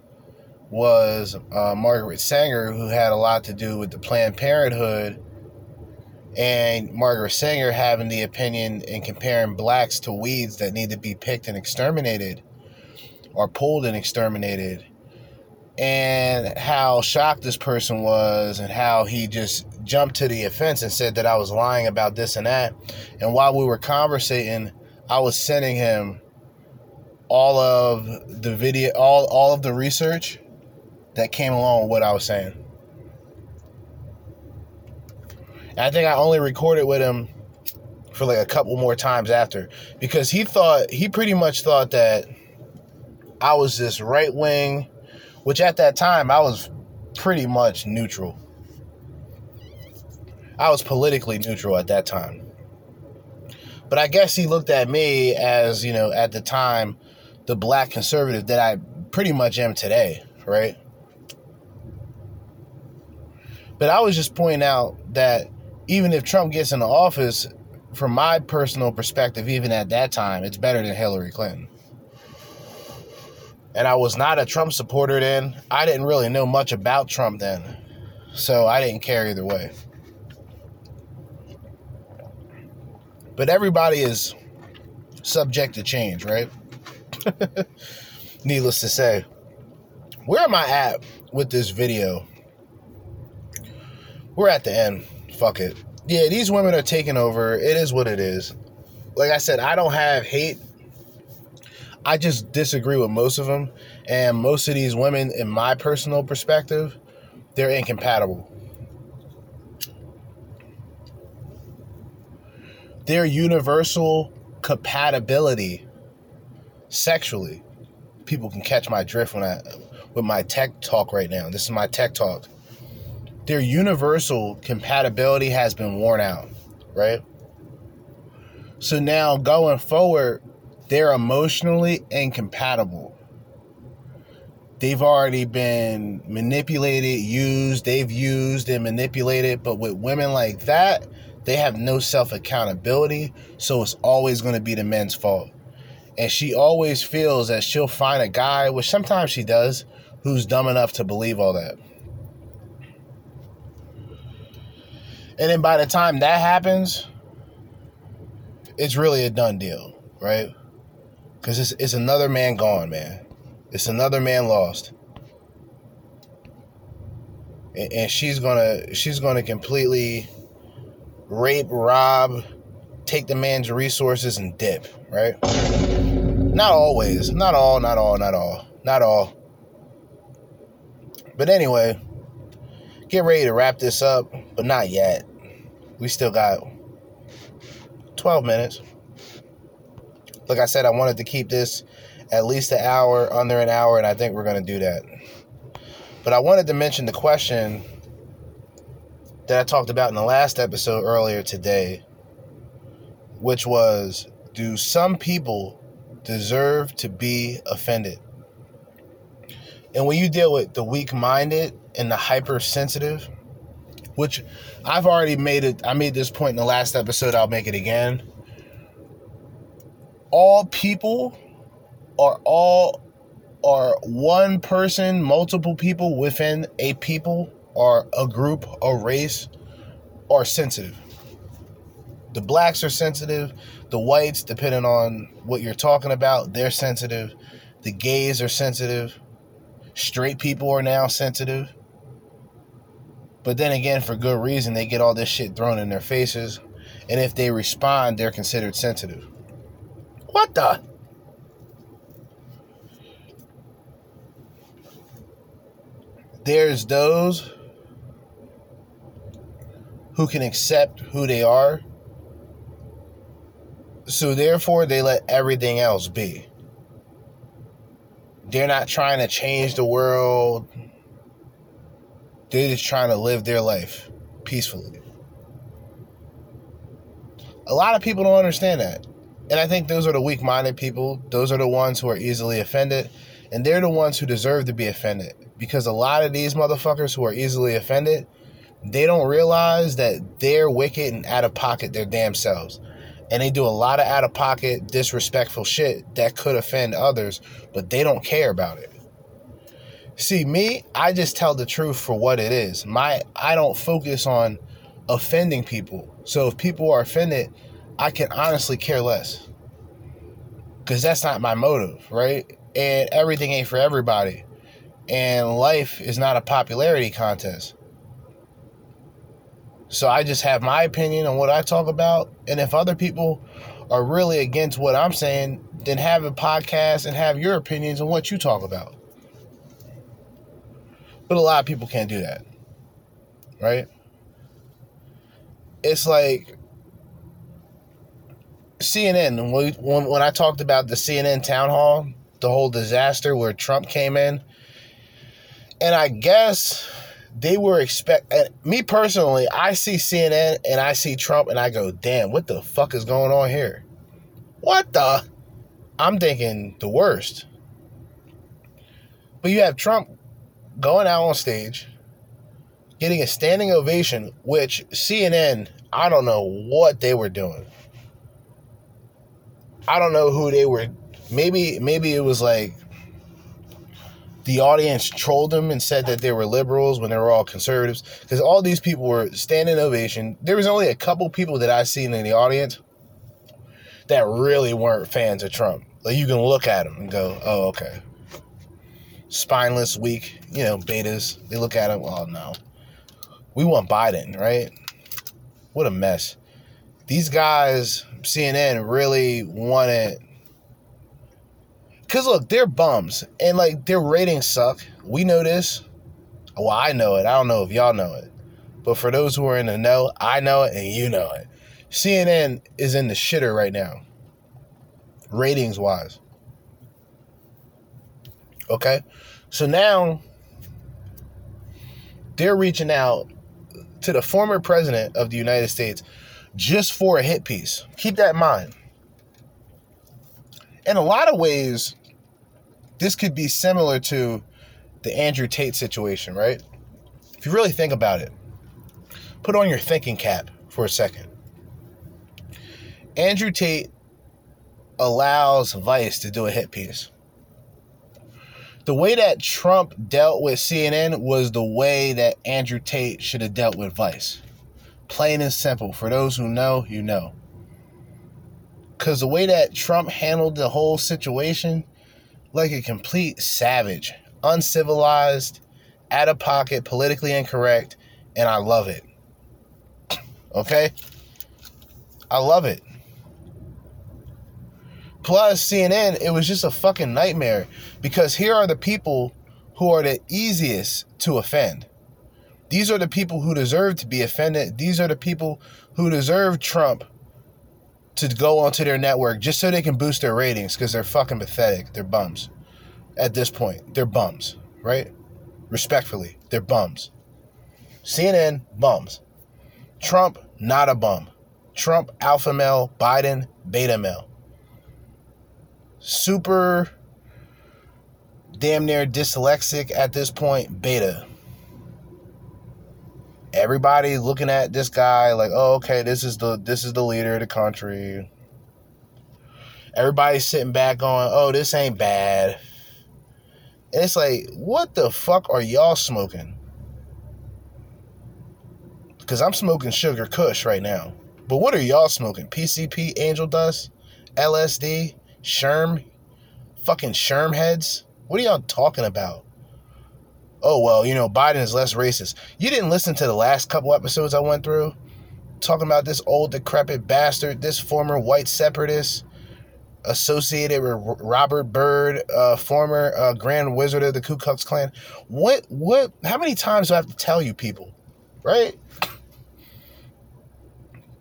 was uh, Margaret Sanger, who had a lot to do with the Planned Parenthood, and Margaret Sanger having the opinion and comparing blacks to weeds that need to be picked and exterminated or pulled and exterminated, and how shocked this person was, and how he just jumped to the offense and said that I was lying about this and that. And while we were conversating, I was sending him all of the video, all, all of the research that came along with what I was saying. And I think I only recorded with him for like a couple more times after because he thought he pretty much thought that I was this right wing, which at that time I was pretty much neutral. I was politically neutral at that time. But I guess he looked at me as, you know, at the time, the black conservative that I pretty much am today, right? But I was just pointing out that even if Trump gets into office, from my personal perspective, even at that time, it's better than Hillary Clinton. And I was not a Trump supporter then. I didn't really know much about Trump then. So I didn't care either way. But everybody is subject to change, right? Needless to say. Where am I at with this video? we're at the end. Fuck it. Yeah, these women are taking over. It is what it is. Like I said, I don't have hate. I just disagree with most of them. And most of these women, in my personal perspective, they're incompatible. Their universal compatibility sexually. People can catch my drift when I with my tech talk right now. This is my tech talk their universal compatibility has been worn out, right? So now going forward, they're emotionally incompatible. They've already been manipulated, used, they've used and manipulated, but with women like that, they have no self accountability, so it's always going to be the men's fault. And she always feels that she'll find a guy, which sometimes she does, who's dumb enough to believe all that. And then by the time that happens, it's really a done deal, right? Because it's, it's another man gone, man. It's another man lost. And, and she's gonna she's gonna completely rape, rob, take the man's resources and dip, right? Not always. Not all, not all, not all. Not all. But anyway, get ready to wrap this up, but not yet. We still got 12 minutes. Like I said, I wanted to keep this at least an hour, under an hour, and I think we're going to do that. But I wanted to mention the question that I talked about in the last episode earlier today, which was Do some people deserve to be offended? And when you deal with the weak minded and the hypersensitive, which I've already made it, I made this point in the last episode, I'll make it again. All people are all are one person, multiple people within a people or a group, a race, are sensitive. The blacks are sensitive. The whites, depending on what you're talking about, they're sensitive. The gays are sensitive. Straight people are now sensitive. But then again, for good reason, they get all this shit thrown in their faces. And if they respond, they're considered sensitive. What the? there's those who can accept who they are. So therefore, they let everything else be. They're not trying to change the world. They're just trying to live their life peacefully. A lot of people don't understand that. And I think those are the weak minded people. Those are the ones who are easily offended. And they're the ones who deserve to be offended. Because a lot of these motherfuckers who are easily offended, they don't realize that they're wicked and out of pocket their damn selves. And they do a lot of out of pocket, disrespectful shit that could offend others, but they don't care about it. See, me, I just tell the truth for what it is. My I don't focus on offending people. So if people are offended, I can honestly care less. Cuz that's not my motive, right? And everything ain't for everybody. And life is not a popularity contest. So I just have my opinion on what I talk about. And if other people are really against what I'm saying, then have a podcast and have your opinions on what you talk about. But a lot of people can't do that. Right? It's like CNN, when, when I talked about the CNN town hall, the whole disaster where Trump came in, and I guess they were expect me personally i see cnn and i see trump and i go damn what the fuck is going on here what the i'm thinking the worst but you have trump going out on stage getting a standing ovation which cnn i don't know what they were doing i don't know who they were maybe maybe it was like the audience trolled them and said that they were liberals when they were all conservatives because all these people were standing ovation. There was only a couple people that I seen in the audience that really weren't fans of Trump. Like you can look at them and go, "Oh, okay." Spineless, weak, you know, betas. They look at him, "Oh no, we want Biden, right?" What a mess. These guys, CNN, really wanted Cause look, they're bums and like their ratings suck. We know this. Well, I know it. I don't know if y'all know it. But for those who are in the know, I know it and you know it. CNN is in the shitter right now. Ratings wise. Okay? So now they're reaching out to the former president of the United States just for a hit piece. Keep that in mind. In a lot of ways, this could be similar to the Andrew Tate situation, right? If you really think about it, put on your thinking cap for a second. Andrew Tate allows Vice to do a hit piece. The way that Trump dealt with CNN was the way that Andrew Tate should have dealt with Vice. Plain and simple. For those who know, you know. Because the way that Trump handled the whole situation like a complete savage, uncivilized, out of pocket, politically incorrect, and I love it. Okay? I love it. Plus, CNN, it was just a fucking nightmare because here are the people who are the easiest to offend. These are the people who deserve to be offended. These are the people who deserve Trump to go onto their network just so they can boost their ratings because they're fucking pathetic. They're bums. At this point, they're bums, right? Respectfully, they're bums. CNN, bums. Trump, not a bum. Trump, alpha male. Biden, beta male. Super damn near dyslexic at this point, beta. Everybody looking at this guy like, oh, okay, this is the this is the leader of the country. Everybody's sitting back going, oh, this ain't bad. It's like, what the fuck are y'all smoking? Because I'm smoking sugar kush right now. But what are y'all smoking? PCP, angel dust, LSD, Sherm, fucking Sherm heads? What are y'all talking about? oh, well, you know, Biden is less racist. You didn't listen to the last couple episodes I went through talking about this old, decrepit bastard, this former white separatist, associated with Robert Byrd, uh, former uh, Grand Wizard of the Ku Klux Klan. What? What? How many times do I have to tell you people, right?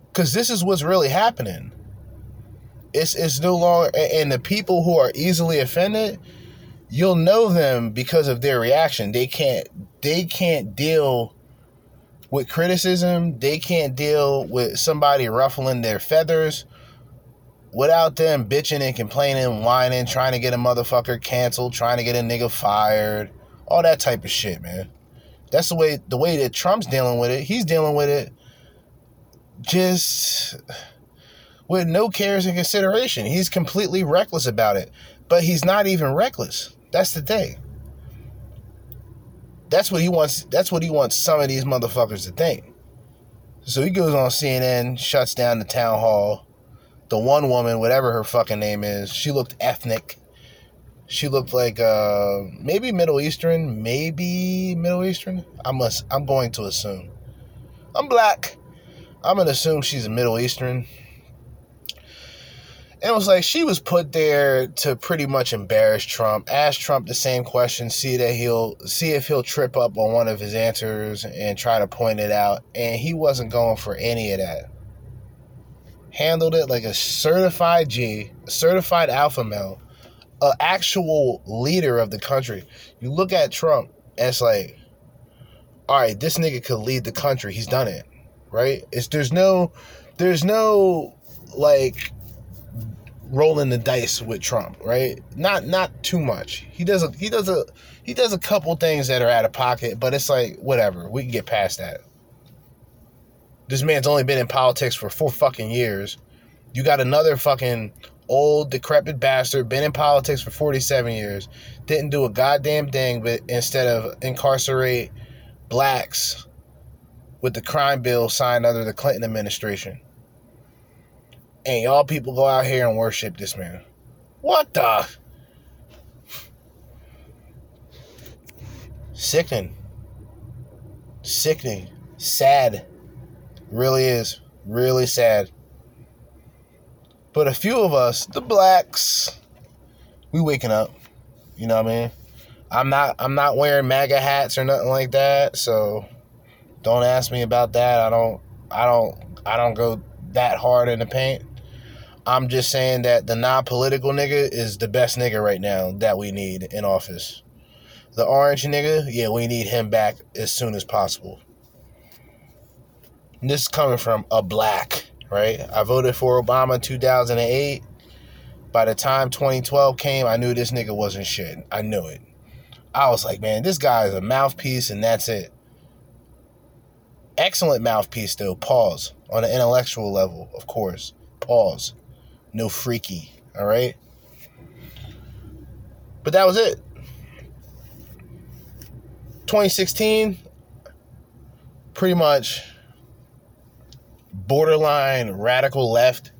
Because this is what's really happening. It's it's no longer, and the people who are easily offended, you'll know them because of their reaction. They can't they can't deal with criticism. They can't deal with somebody ruffling their feathers without them bitching and complaining, whining, trying to get a motherfucker canceled, trying to get a nigga fired, all that type of shit, man. That's the way the way that Trump's dealing with it. He's dealing with it just with no cares and consideration. He's completely reckless about it. But he's not even reckless. That's the thing. That's what he wants. That's what he wants some of these motherfuckers to think. So he goes on CNN, shuts down the town hall. The one woman, whatever her fucking name is, she looked ethnic. She looked like uh maybe Middle Eastern, maybe Middle Eastern. I must. I'm going to assume. I'm black. I'm gonna assume she's a Middle Eastern. It was like she was put there to pretty much embarrass Trump. Ask Trump the same question, see that he'll see if he'll trip up on one of his answers and try to point it out. And he wasn't going for any of that. Handled it like a certified G, certified alpha male, an actual leader of the country. You look at Trump, and it's like, all right, this nigga could lead the country. He's done it, right? It's there's no, there's no like rolling the dice with Trump, right? Not not too much. He does a he does a he does a couple things that are out of pocket, but it's like whatever. We can get past that. This man's only been in politics for four fucking years. You got another fucking old decrepit bastard been in politics for 47 years didn't do a goddamn thing but instead of incarcerate blacks with the crime bill signed under the clinton administration and y'all people go out here and worship this man. What the? Sickening. Sickening. Sad. Really is. Really sad. But a few of us, the blacks, we waking up. You know what I mean? I'm not I'm not wearing MAGA hats or nothing like that, so don't ask me about that. I don't I don't I don't go that hard in the paint. I'm just saying that the non political nigga is the best nigga right now that we need in office. The orange nigga, yeah, we need him back as soon as possible. And this is coming from a black, right? I voted for Obama in 2008. By the time 2012 came, I knew this nigga wasn't shit. I knew it. I was like, man, this guy is a mouthpiece and that's it. Excellent mouthpiece, though. Pause. On an intellectual level, of course. Pause no freaky. All right. But that was it. 2016, pretty much borderline radical left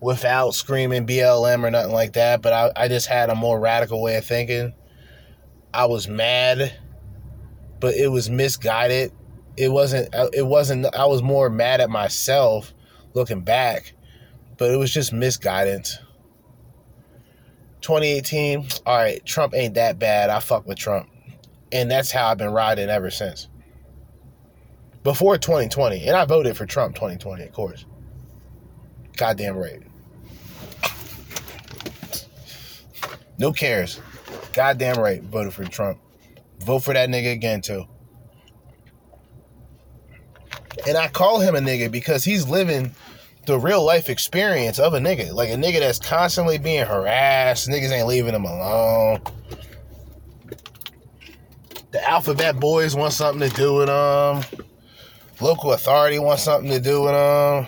without screaming BLM or nothing like that. But I, I just had a more radical way of thinking. I was mad, but it was misguided. It wasn't, uh, it wasn't, I was more mad at myself looking back but it was just misguidance. 2018, all right, Trump ain't that bad. I fuck with Trump. And that's how I've been riding ever since. Before 2020. And I voted for Trump 2020, of course. Goddamn right. No cares. Goddamn right. Voted for Trump. Vote for that nigga again, too. And I call him a nigga because he's living the real life experience of a nigga. Like a nigga that's constantly being harassed. Niggas ain't leaving him alone. The alphabet boys want something to do with them. Local authority wants something to do with them.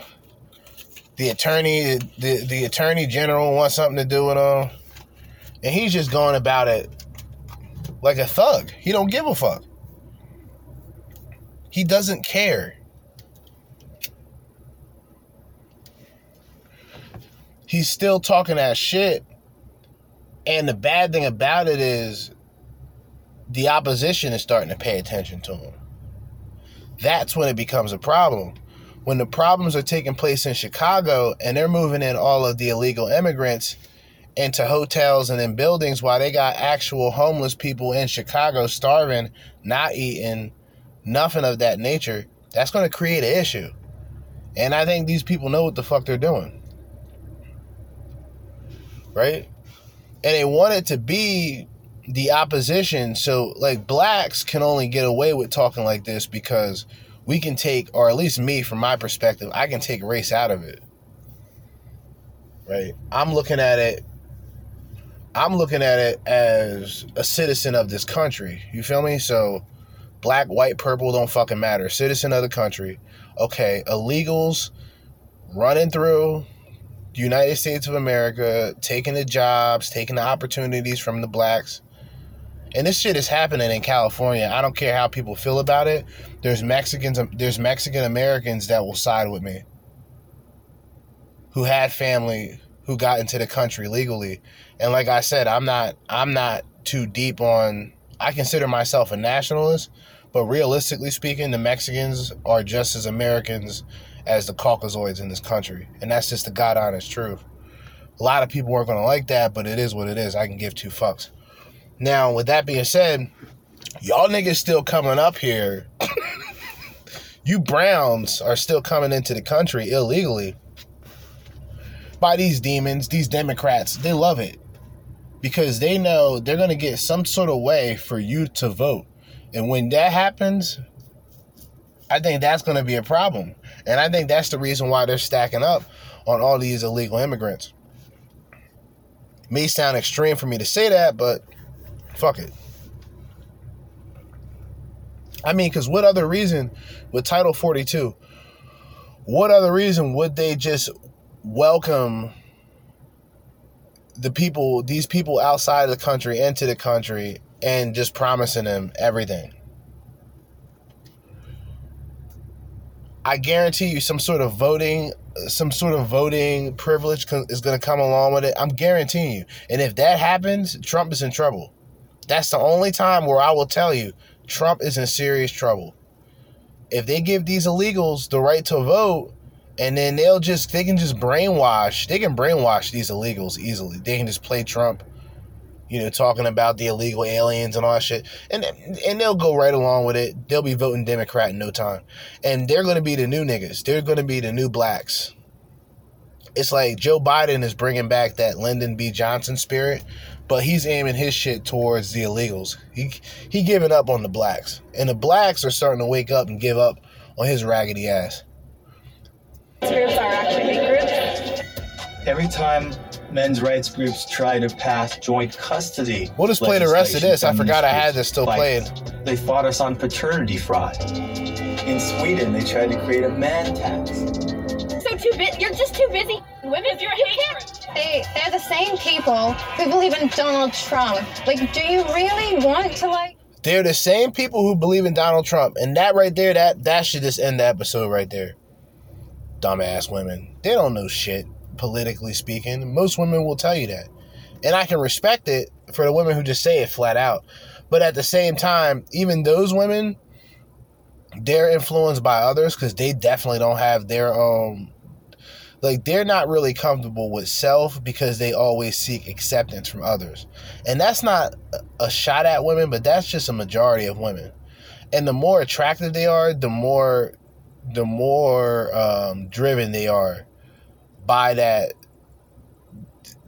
The attorney, the, the attorney general wants something to do with them. And he's just going about it like a thug. He don't give a fuck. He doesn't care. He's still talking that shit. And the bad thing about it is the opposition is starting to pay attention to him. That's when it becomes a problem. When the problems are taking place in Chicago and they're moving in all of the illegal immigrants into hotels and in buildings while they got actual homeless people in Chicago starving, not eating, nothing of that nature, that's going to create an issue. And I think these people know what the fuck they're doing. Right? And they want it to be the opposition. So, like, blacks can only get away with talking like this because we can take, or at least me, from my perspective, I can take race out of it. Right? I'm looking at it. I'm looking at it as a citizen of this country. You feel me? So, black, white, purple don't fucking matter. Citizen of the country. Okay, illegals running through the United States of America, taking the jobs, taking the opportunities from the blacks. And this shit is happening in California. I don't care how people feel about it. There's Mexicans um, there's Mexican Americans that will side with me. Who had family who got into the country legally. And like I said, I'm not I'm not too deep on I consider myself a nationalist, but realistically speaking, the Mexicans are just as Americans as the Caucasoids in this country. And that's just the God honest truth. A lot of people aren't going to like that, but it is what it is. I can give two fucks. Now, with that being said, y'all niggas still coming up here. you Browns are still coming into the country illegally by these demons, these Democrats. They love it because they know they're going to get some sort of way for you to vote. And when that happens, I think that's going to be a problem. And I think that's the reason why they're stacking up on all these illegal immigrants. May sound extreme for me to say that, but fuck it. I mean, because what other reason with Title 42, what other reason would they just welcome the people, these people outside of the country into the country and just promising them everything? I guarantee you some sort of voting some sort of voting privilege is going to come along with it. I'm guaranteeing you. And if that happens, Trump is in trouble. That's the only time where I will tell you Trump is in serious trouble. If they give these illegals the right to vote, and then they'll just they can just brainwash, they can brainwash these illegals easily. They can just play Trump you know, talking about the illegal aliens and all that shit. And and they'll go right along with it. They'll be voting Democrat in no time. And they're gonna be the new niggas. They're gonna be the new blacks. It's like Joe Biden is bringing back that Lyndon B. Johnson spirit, but he's aiming his shit towards the illegals. He he giving up on the blacks, and the blacks are starting to wake up and give up on his raggedy ass. Groups are actually groups. Every time men's rights groups try to pass joint custody. We'll just play the rest of this. I forgot I had this still like, playing. They fought us on paternity fraud. In Sweden, they tried to create a man tax. So too busy. You're just too busy. Women, you're hatred. They, they're the same people who believe in Donald Trump. Like, do you really want to like? They're the same people who believe in Donald Trump, and that right there, that that should just end the episode right there. Dumbass women. They don't know shit politically speaking. Most women will tell you that. And I can respect it for the women who just say it flat out. But at the same time, even those women, they're influenced by others because they definitely don't have their own. Like, they're not really comfortable with self because they always seek acceptance from others. And that's not a shot at women, but that's just a majority of women. And the more attractive they are, the more the more um, driven they are by that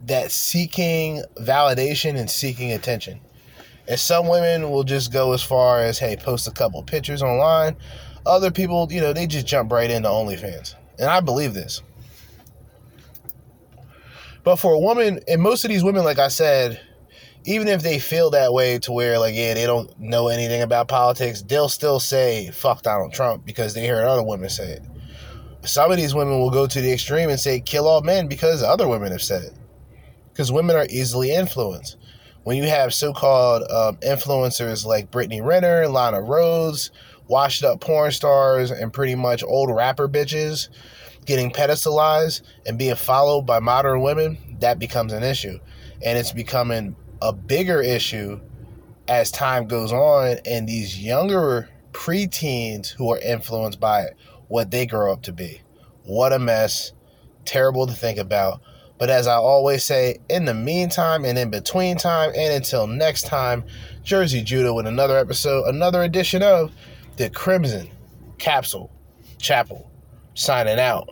that seeking validation and seeking attention. And some women will just go as far as, hey, post a couple pictures online. Other people, you know, they just jump right into OnlyFans. And I believe this. But for a woman, and most of these women, like I said, even if they feel that way to where, like, yeah, they don't know anything about politics, they'll still say, fuck Donald Trump because they heard other women say it some of these women will go to the extreme and say kill all men because other women have said it. Because women are easily influenced. When you have so-called um, influencers like Brittany Renner, Lana Rhoades, washed up porn stars, and pretty much old rapper bitches getting pedestalized and being followed by modern women, that becomes an issue. And it's becoming a bigger issue as time goes on and these younger preteens who are influenced by it what they grow up to be. What a mess. Terrible to think about. But as I always say, in the meantime and in between time, and until next time, Jerzee Judah with another episode, another edition of the Crimson Capsule Chapel. Signing out.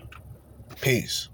Peace.